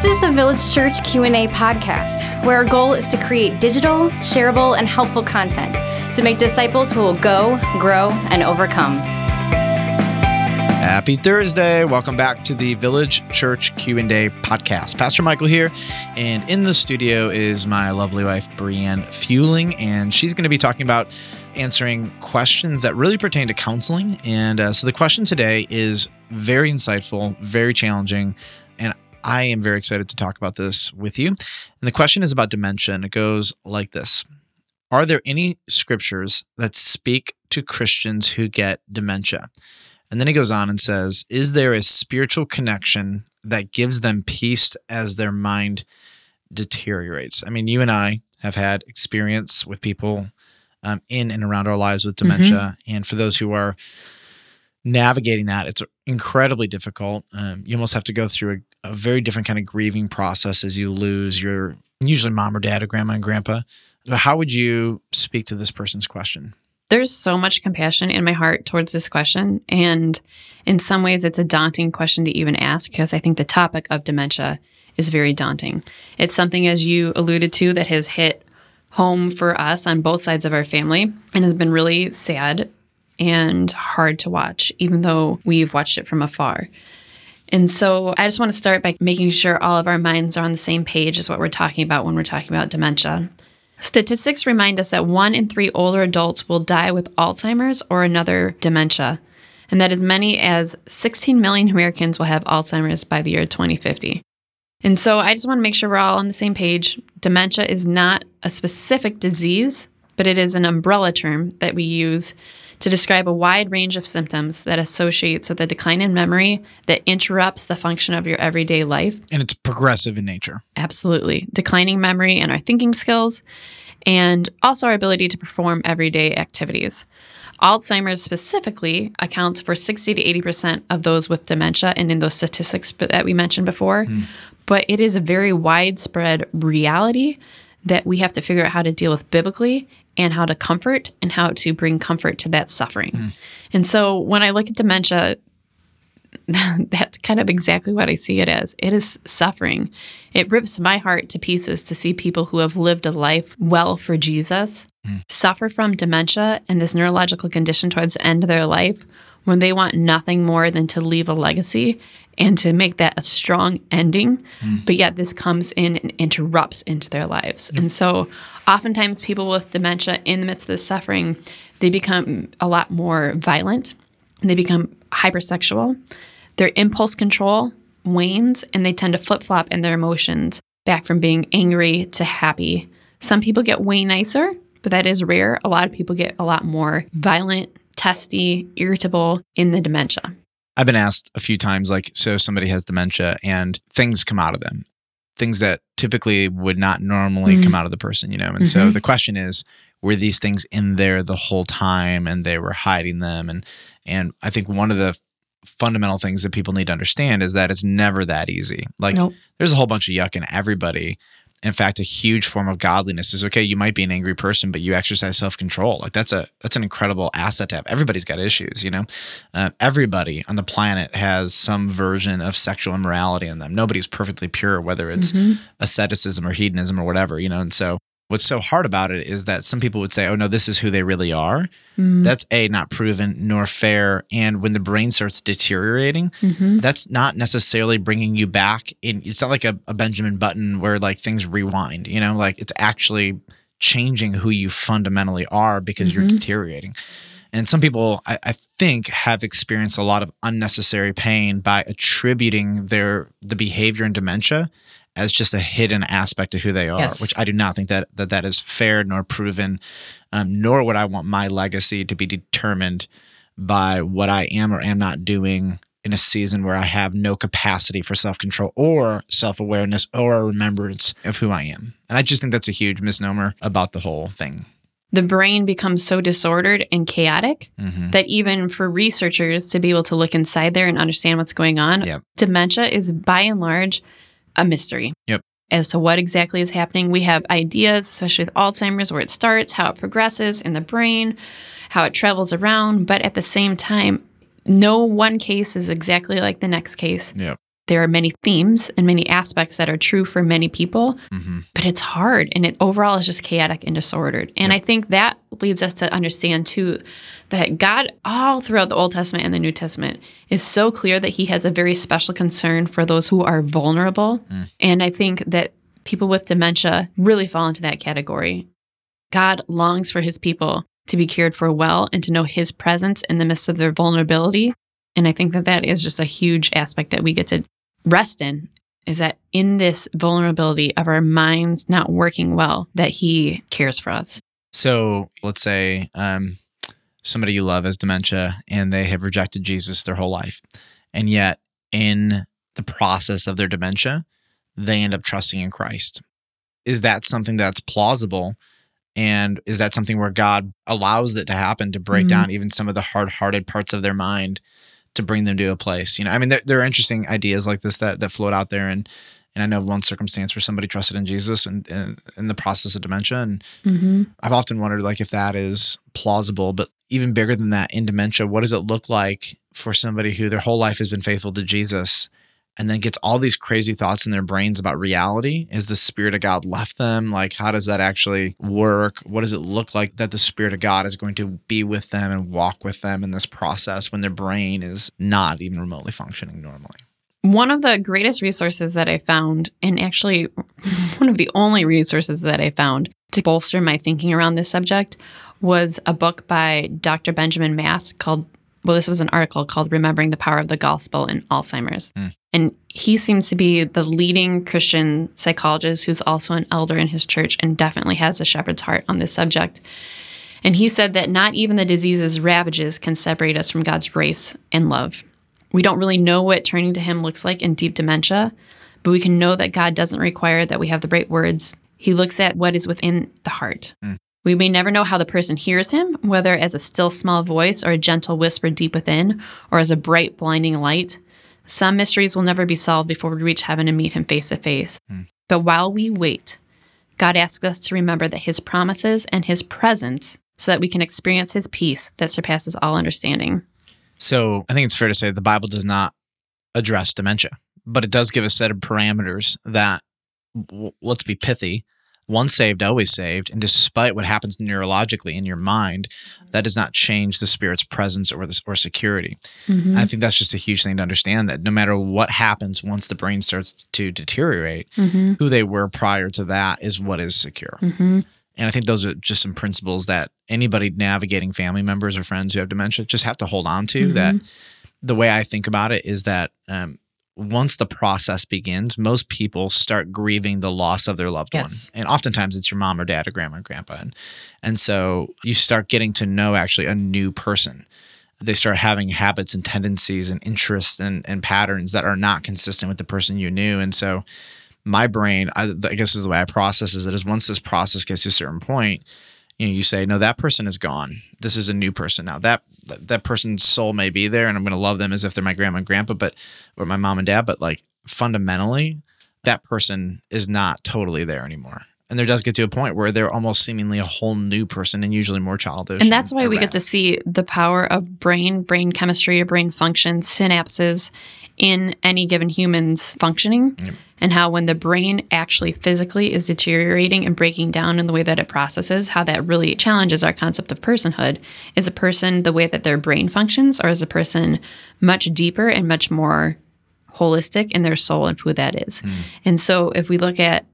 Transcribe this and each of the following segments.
This is the Village Church Q&A podcast, where our goal is to create digital, shareable, and helpful content to make disciples who will go, grow, and overcome. Happy Thursday. Welcome back to the Village Church Q&A podcast. Pastor Michael here, and in the studio is my lovely wife Brianne Fueling, and she's going to be talking about answering questions that really pertain to counseling. And uh, so the question today is very insightful, very challenging, I am very excited to talk about this with you. And the question is about dementia, and it goes like this Are there any scriptures that speak to Christians who get dementia? And then he goes on and says, Is there a spiritual connection that gives them peace as their mind deteriorates? I mean, you and I have had experience with people um, in and around our lives with dementia. And for those who are navigating that, it's incredibly difficult. Um, you almost have to go through a, a very different kind of grieving process as you lose your usually mom or dad or grandma and grandpa. How would you speak to this person's question? There's so much compassion in my heart towards this question. And in some ways, it's a daunting question to even ask because I think the topic of dementia is very daunting. It's something, as you alluded to, that has hit home for us on both sides of our family and has been really sad and hard to watch, even though we've watched it from afar. And so I just want to start by making sure all of our minds are on the same page as what we're talking about when we're talking about dementia. Statistics remind us that one in three older adults will die with Alzheimer's or another dementia, and that as many as 16 million Americans will have Alzheimer's by the year 2050. And so I just want to make sure we're all on the same page. Dementia is not a specific disease, but it is an umbrella term that we use to describe a wide range of symptoms that associates with a decline in memory that interrupts the function of your everyday life. And it's progressive in nature. Absolutely. Declining memory and our thinking skills, and also our ability to perform everyday activities. Alzheimer's specifically accounts for 60 to 80% of those with dementia and in those statistics that we mentioned before. Mm. But it is a very widespread reality that we have to figure out how to deal with biblically and how to comfort and how to bring comfort to that suffering. Mm. And so when I look at dementia, that's kind of exactly what I see it as. It is suffering. It rips my heart to pieces to see people who have lived a life well for Jesus mm. suffer from dementia and this neurological condition towards the end of their life when they want nothing more than to leave a legacy and to make that a strong ending. Mm. But yet, this comes in and interrupts into their lives. And so, oftentimes, people with dementia in the midst of the suffering, they become a lot more violent. They become hypersexual. Their impulse control wanes, and they tend to flip flop in their emotions back from being angry to happy. Some people get way nicer, but that is rare. A lot of people get a lot more violent, testy, irritable in the dementia. I've been asked a few times, like, so somebody has dementia and things come out of them, things that typically would not normally mm-hmm. come out of the person, you know? And mm-hmm. so the question is, were these things in there the whole time and they were hiding them? And, and I think one of the fundamental things that people need to understand is that it's never that easy. Like, nope. there's a whole bunch of yuck in everybody in fact a huge form of godliness is okay you might be an angry person but you exercise self-control. Like that's a that's an incredible asset to have. Everybody's got issues you know? Uh, everybody on the planet has some version of sexual immorality in them. Nobody's perfectly pure whether it's mm-hmm. asceticism or hedonism or whatever you know? And so what's so hard about it is that some people would say, oh, no, this is who they really are. Mm-hmm. That's A, not proven nor fair. And when the brain starts deteriorating, mm-hmm. that's not necessarily bringing you back in. It's not like a, a, Benjamin Button where like things rewind, you know, like it's actually changing who you fundamentally are because mm-hmm. you're deteriorating. And some people, I, I, think, have experienced a lot of unnecessary pain by attributing their the behavior in dementia as just a hidden aspect of who they are, yes. which I do not think that that, that is fair nor proven, um, nor would I want my legacy to be determined by what I am or am not doing in a season where I have no capacity for self control or self awareness or remembrance of who I am. And I just think that's a huge misnomer about the whole thing. The brain becomes so disordered and chaotic mm-hmm. that even for researchers to be able to look inside there and understand what's going on, yep. dementia is by and large a mystery. Yep. As to what exactly is happening, we have ideas, especially with Alzheimer's, where it starts, how it progresses in the brain, how it travels around. But at the same time, no one case is exactly like the next case. Yep. There are many themes and many aspects that are true for many people, hmm but it's hard and it overall is just chaotic and disordered. And I think that leads us to understand too that God, all throughout the Old Testament and the New Testament, is so clear that He has a very special concern for those who are vulnerable. And I think that people with dementia really fall into that category. God longs for His people to be cared for well and to know His presence in the midst of their vulnerability. And I think that that is just a huge aspect that we get to rest in is that in this vulnerability of our minds not working well, that he cares for us. So let's say um, somebody you love has dementia and they have rejected Jesus their whole life. And yet, in the process of their dementia, they end up trusting in Christ. Is that something that's plausible? And is that something where God allows it to happen to break Mhm. down even some of the hard hearted parts of their mind to bring them to a place? You know, I mean, there, there are interesting ideas like this that, that float out there. And, and I know of one circumstance where somebody trusted in Jesus and, in the process of dementia. And Mm-hmm. I've often wondered like if that is plausible, but even bigger than that in dementia, what does it look like for somebody who their whole life has been faithful to Jesus and then gets all these crazy thoughts in their brains about reality? Is the spirit of God left them? Like how does that actually work? What does it look like that the spirit of God is going to be with them and walk with them in this process when their brain is not even remotely functioning normally? One of the greatest resources that I found, and actually one of the only resources that I found to bolster my thinking around this subject, was a book by Dr. Benjamin Mast called, well, this was an article called Remembering the Power of the Gospel in Alzheimer's. Mm. And he seems to be the leading Christian psychologist who's also an elder in his church and definitely has a shepherd's heart on this subject. And he said that not even the disease's ravages can separate us from God's grace and love. We don't really know what turning to Him looks like in deep dementia, but we can know that God doesn't require that we have the right words. He looks at what is within the heart. Mm. We may never know how the person hears Him, whether as a still small voice or a gentle whisper deep within, or as a bright, blinding light. Some mysteries will never be solved before we reach heaven and meet Him face to face. But while we wait, God asks us to remember that His promises and His presence so that we can experience His peace that surpasses all understanding. So I think it's fair to say the Bible does not address dementia, but it does give a set of parameters that, w- let's be pithy, once saved, always saved. And despite what happens neurologically in your mind, that does not change the spirit's presence or the, or security. Mhm. I think that's just a huge thing to understand that no matter what happens once the brain starts to deteriorate, Mhm. who they were prior to that is what is secure. Mhm. And I think those are just some principles that anybody navigating family members or friends who have dementia just have to hold on to. That the way I think about it is that um, once the process begins, most people start grieving the loss of their loved Yes. one. And oftentimes it's your mom or dad or grandma or grandpa. And, and so you start getting to know actually a new person. They start having habits and tendencies and interests and, and patterns that are not consistent with the person you knew. And so my brain, I, I guess is the way I process is it is once this process gets to a certain point, you know, you say, no, that person is gone. This is a new person now. That that person's soul may be there, and I'm going to love them as if they're my grandma and grandpa, but or my mom and dad. But like fundamentally, that person is not totally there anymore. And there does get to a point where they're almost seemingly a whole new person, and usually more childish. And that's why we get to see the power of brain, brain chemistry, brain function, synapses in any given human's functioning, Yep. and how when the brain actually physically is deteriorating and breaking down in the way that it processes, how that really challenges our concept of personhood. Is a person the way that their brain functions, or is a person much deeper and much more holistic in their soul and who that is? Hmm. And so if we look at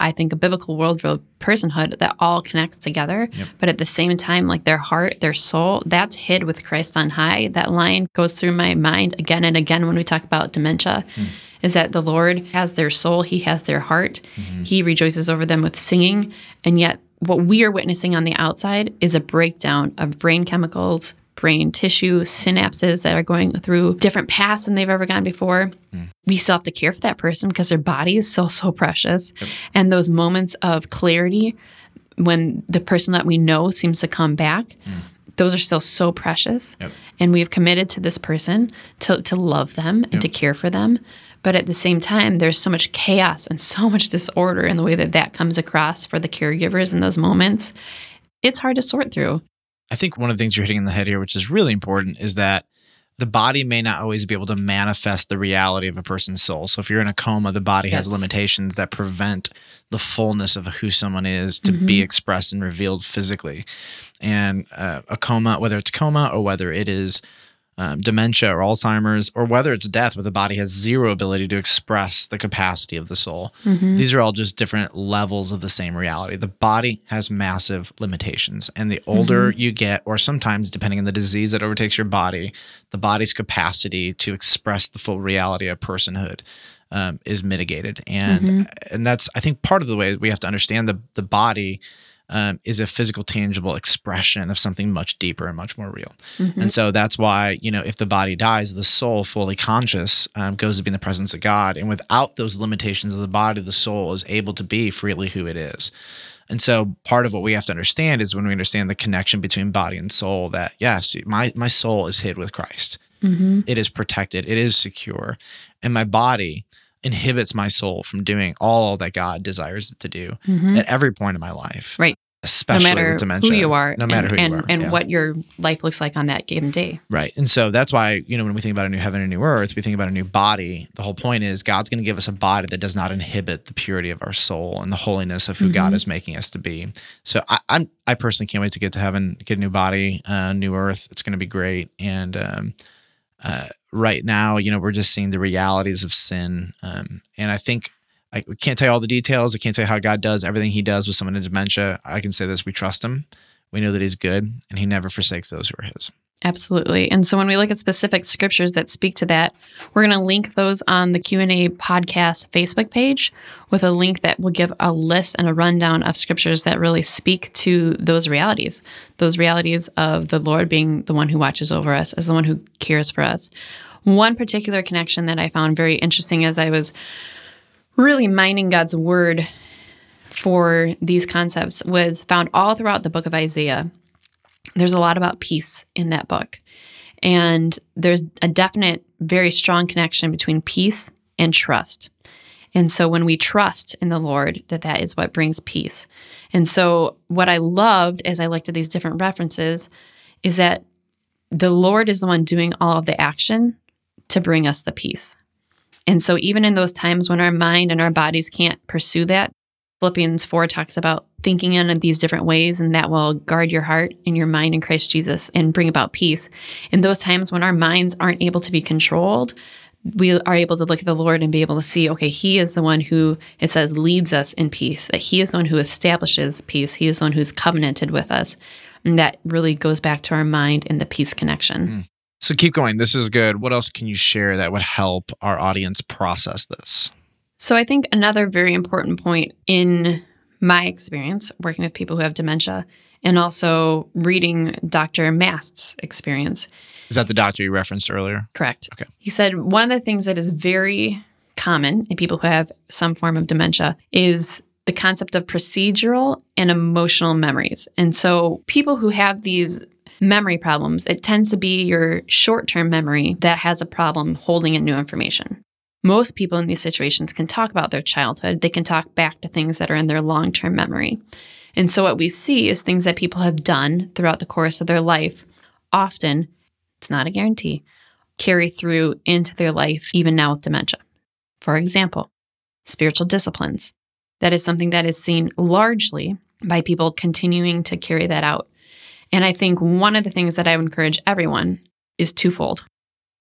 I think a biblical worldview of personhood that all connects together, but at the same time, like their heart, their soul, that's hid with Christ on high. That line goes through my mind again and again when we talk about dementia. Hmm. Is that the Lord has their soul, He has their heart, mm-hmm. He rejoices over them with singing, and yet what we are witnessing on the outside is a breakdown of brain chemicals, brain tissue, synapses that are going through different paths than they've ever gone before. Mm. We still have to care for that person because their body is so, so precious. And those moments of clarity when the person that we know seems to come back, mm. those are still so precious. Yep. And we have committed to this person to, to love them and to care for them. But at the same time, there's so much chaos and so much disorder in the way that that comes across for the caregivers in those moments. It's hard to sort through. I think one of the things you're hitting in the head here, which is really important, is that the body may not always be able to manifest the reality of a person's soul. So if you're in a coma, the body has limitations that prevent the fullness of who someone is to be expressed and revealed physically. And uh, a coma, whether it's coma or whether it is um, dementia or Alzheimer's, or whether it's death, where the body has zero ability to express the capacity of the soul. These are all just different levels of the same reality. The body has massive limitations. And the older you get, or sometimes depending on the disease that overtakes your body, the body's capacity to express the full reality of personhood. Um, is mitigated, and and that's I think part of the way we have to understand the the body um, is a physical, tangible expression of something much deeper and much more real. And so that's why, you know, if the body dies, the soul, fully conscious, um, goes to be in the presence of God. And without those limitations of the body, the soul is able to be freely who it is. And so part of what we have to understand is when we understand the connection between body and soul, that yes, my, my soul is hid with Christ. It is protected, it is secure. And my body inhibits my soul from doing all that God desires it to do at every point in my life. Right. Especially No matter dementia. who you are, No matter and, who and, you are. and yeah. what your life looks like on that given day. Right. And so that's why, you know, when we think about a new heaven and a new earth, we think about a new body. The whole point is God's going to give us a body that does not inhibit the purity of our soul and the holiness of who God is making us to be. So I, I'm, I personally can't wait to get to heaven, get a new body, uh, new earth. It's going to be great. And, um, uh, right now, you know, we're just seeing the realities of sin. Um, and I think I can't tell you all the details. I can't tell you how God does everything he does with someone in dementia. I can say this. We trust him. We know that he's good and he never forsakes those who are his. Absolutely. And so when we look at specific scriptures that speak to that, we're going to link those on the Q&A podcast Facebook page with a link that will give a list and a rundown of scriptures that really speak to those realities. Those realities of the Lord being the one who watches over us, as the one who cares for us. One particular connection that I found very interesting as I was really mining God's word for these concepts was found all throughout the book of Isaiah there's a lot about peace in that book. And there's a definite, very strong connection between peace and trust. And so when we trust in the Lord, that that is what brings peace. And so what I loved as I looked at these different references is that the Lord is the one doing all of the action to bring us the peace. And so even in those times when our mind and our bodies can't pursue that, Philippians 4 talks about thinking in these different ways, and that will guard your heart and your mind in Christ Jesus and bring about peace. In those times when our minds aren't able to be controlled, we are able to look at the Lord and be able to see, okay, He is the one who, it says, leads us in peace, that He is the one who establishes peace. He is the one who's covenanted with us. And that really goes back to our mind and the peace connection. Hmm. So keep going. This is good. What else can you share that would help our audience process this? So I think another very important point in my experience working with people who have dementia and also reading Dr. Mast's experience. Is that the doctor you referenced earlier? Correct. Okay. He said one of the things that is very common in people who have some form of dementia is the concept of procedural and emotional memories. And so people who have these memory problems, it tends to be your short-term memory that has a problem holding in new information. Most people in these situations can talk about their childhood. They can talk back to things that are in their long term memory. And so, what we see is things that people have done throughout the course of their life, often, it's not a guarantee, carry through into their life, even now with dementia. For example, spiritual disciplines. That is something that is seen largely by people continuing to carry that out. And I think one of the things that I would encourage everyone is twofold.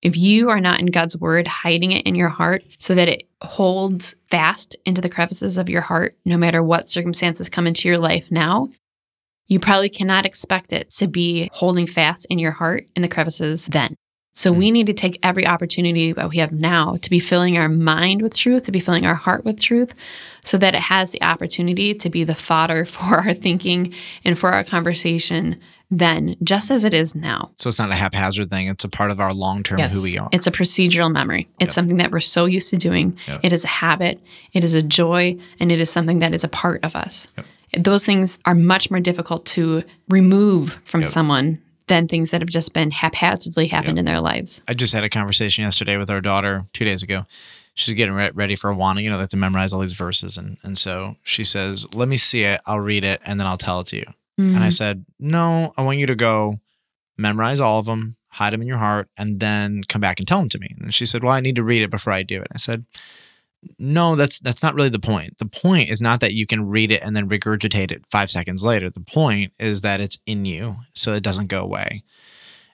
If you are not in God's word, hiding it in your heart so that it holds fast into the crevices of your heart, no matter what circumstances come into your life now, you probably cannot expect it to be holding fast in your heart in the crevices then. So we mm. need to take every opportunity that we have now to be filling our mind with truth, to be filling our heart with truth, so that it has the opportunity to be the fodder for our thinking and for our conversation then, just as it is now. So it's not a haphazard thing. It's a part of our long term who we are. It's a procedural memory. It's Yep. something that we're so used to doing. Yep. It is a habit, it is a joy, and it is something that is a part of us. Those things are much more difficult to remove from Yep. someone than things that have just been haphazardly happened in their lives. I just had a conversation yesterday with our daughter two days ago. She's getting re- ready for Awana. You know, they have to memorize all these verses. And, and so she says, Let me see it. I'll read it and then I'll tell it to you. And I said, No, I want you to go memorize all of them, hide them in your heart, and then come back and tell them to me. And she said, Well, I need to read it before I do it. I said, no, that's that's not really the point. The point is not that you can read it and then regurgitate it 5 seconds later. The point is that it's in you so it doesn't go away.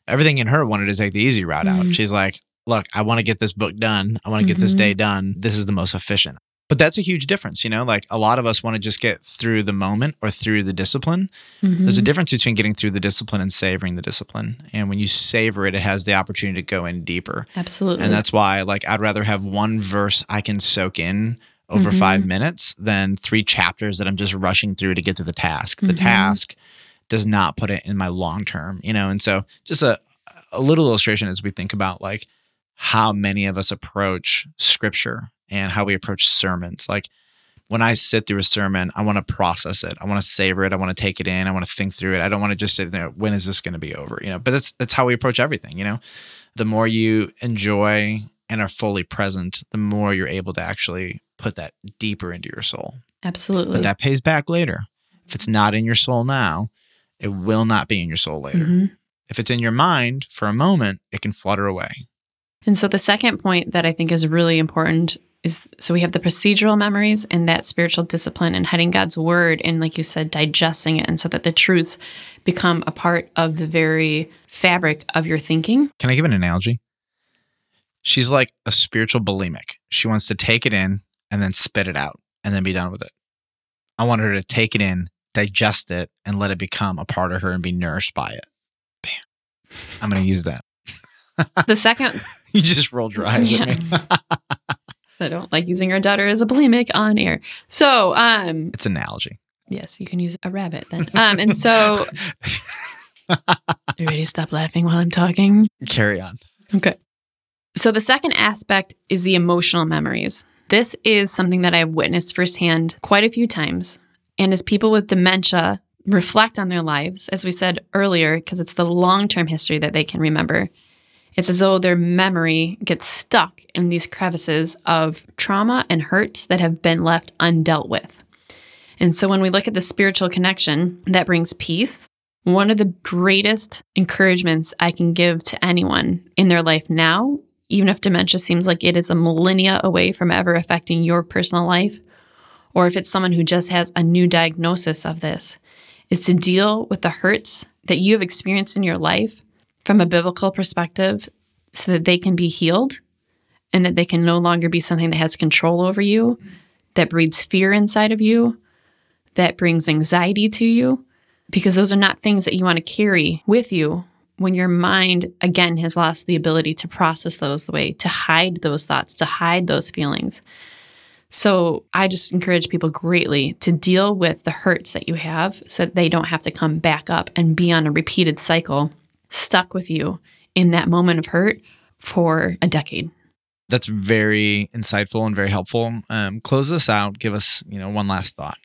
Everything in her wanted to take the easy route out. Mhm. She's like, "Look, I want to get this book done. I want to get this day done. This is the most efficient." But that's a huge difference, you know? Like a lot of us want to just get through the moment or through the discipline. There's a difference between getting through the discipline and savoring the discipline. And when you savor it, it has the opportunity to go in deeper. Absolutely. And that's why, like, I'd rather have one verse I can soak in over Mhm. five minutes than three chapters that I'm just rushing through to get to the task. The Mhm. task does not put it in my long term, you know? And so, just a, a little illustration as we think about like how many of us approach scripture and how we approach sermons. Like, when I sit through a sermon, I want to process it. I want to savor it. I want to take it in. I want to think through it. I don't want to just sit there. When is this going to be over? You know. But that's that's how we approach everything. You know, the more you enjoy and are fully present, the more you're able to actually put that deeper into your soul. Absolutely. But that pays back later. If it's not in your soul now, it will not be in your soul later. Mhm. If it's in your mind for a moment, it can flutter away. And so the second point that I think is really important is so we have the procedural memories and that spiritual discipline and hiding God's word and like you said digesting it and so that the truths become a part of the very fabric of your thinking. Can I give an analogy? She's like a spiritual bulimic. She wants to take it in and then spit it out and then be done with it. I want her to take it in, digest it, and let it become a part of her and be nourished by it. Bam. I'm going to use that. The second You just rolled your eyes at me. I don't like using our daughter as a bulimic on air. So, um it's an analogy. yes, you can use a rabbit then. Um and so you ready to stop laughing while I'm talking? Carry on. Okay. So the second aspect is the emotional memories. This is something that I've witnessed firsthand quite a few times. And as people with dementia reflect on their lives, as we said earlier, because it's the long term history that they can remember, it's as though their memory gets stuck in these crevices of trauma and hurts that have been left undealt with. And so when we look at the spiritual connection that brings peace, one of the greatest encouragements I can give to anyone in their life now, even if dementia seems like it is a millennia away from ever affecting your personal life, or if it's someone who just has a new diagnosis of this, is to deal with the hurts that you have experienced in your life from a biblical perspective so that they can be healed and that they can no longer be something that has control over you, that breeds fear inside of you, that brings anxiety to you because those are not things that you want to carry with you when your mind again has lost the ability to process those the way to hide those thoughts to hide those feelings. So i just encourage people greatly to deal with the hurts that you have so that they don't have to come back up and be on a repeated cycle stuck with you in that moment of hurt for a decade That's very insightful and very helpful. Um, close this out. Give us, you know, one last thought.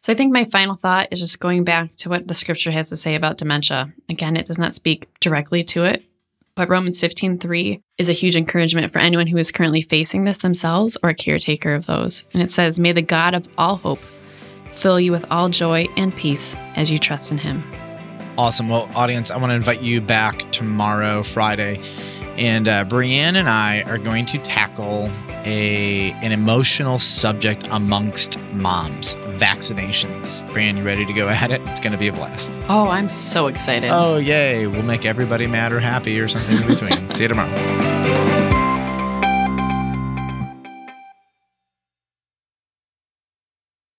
So I think my final thought is just going back to what the scripture has to say about dementia. Again, it does not speak directly to it, but Romans 15:3 is a huge encouragement for anyone who is currently facing this themselves or a caretaker of those. And it says, "May the God of all hope fill you with all joy and peace as you trust in him." Awesome. Well, audience, I want to invite you back tomorrow, Friday, and uh, Brienne and I are going to tackle a an emotional subject amongst moms: vaccinations. Brienne, you ready to go at it? It's going to be a blast. Oh, I'm so excited. Oh, yay! We'll make everybody mad or happy or something in between. See you tomorrow.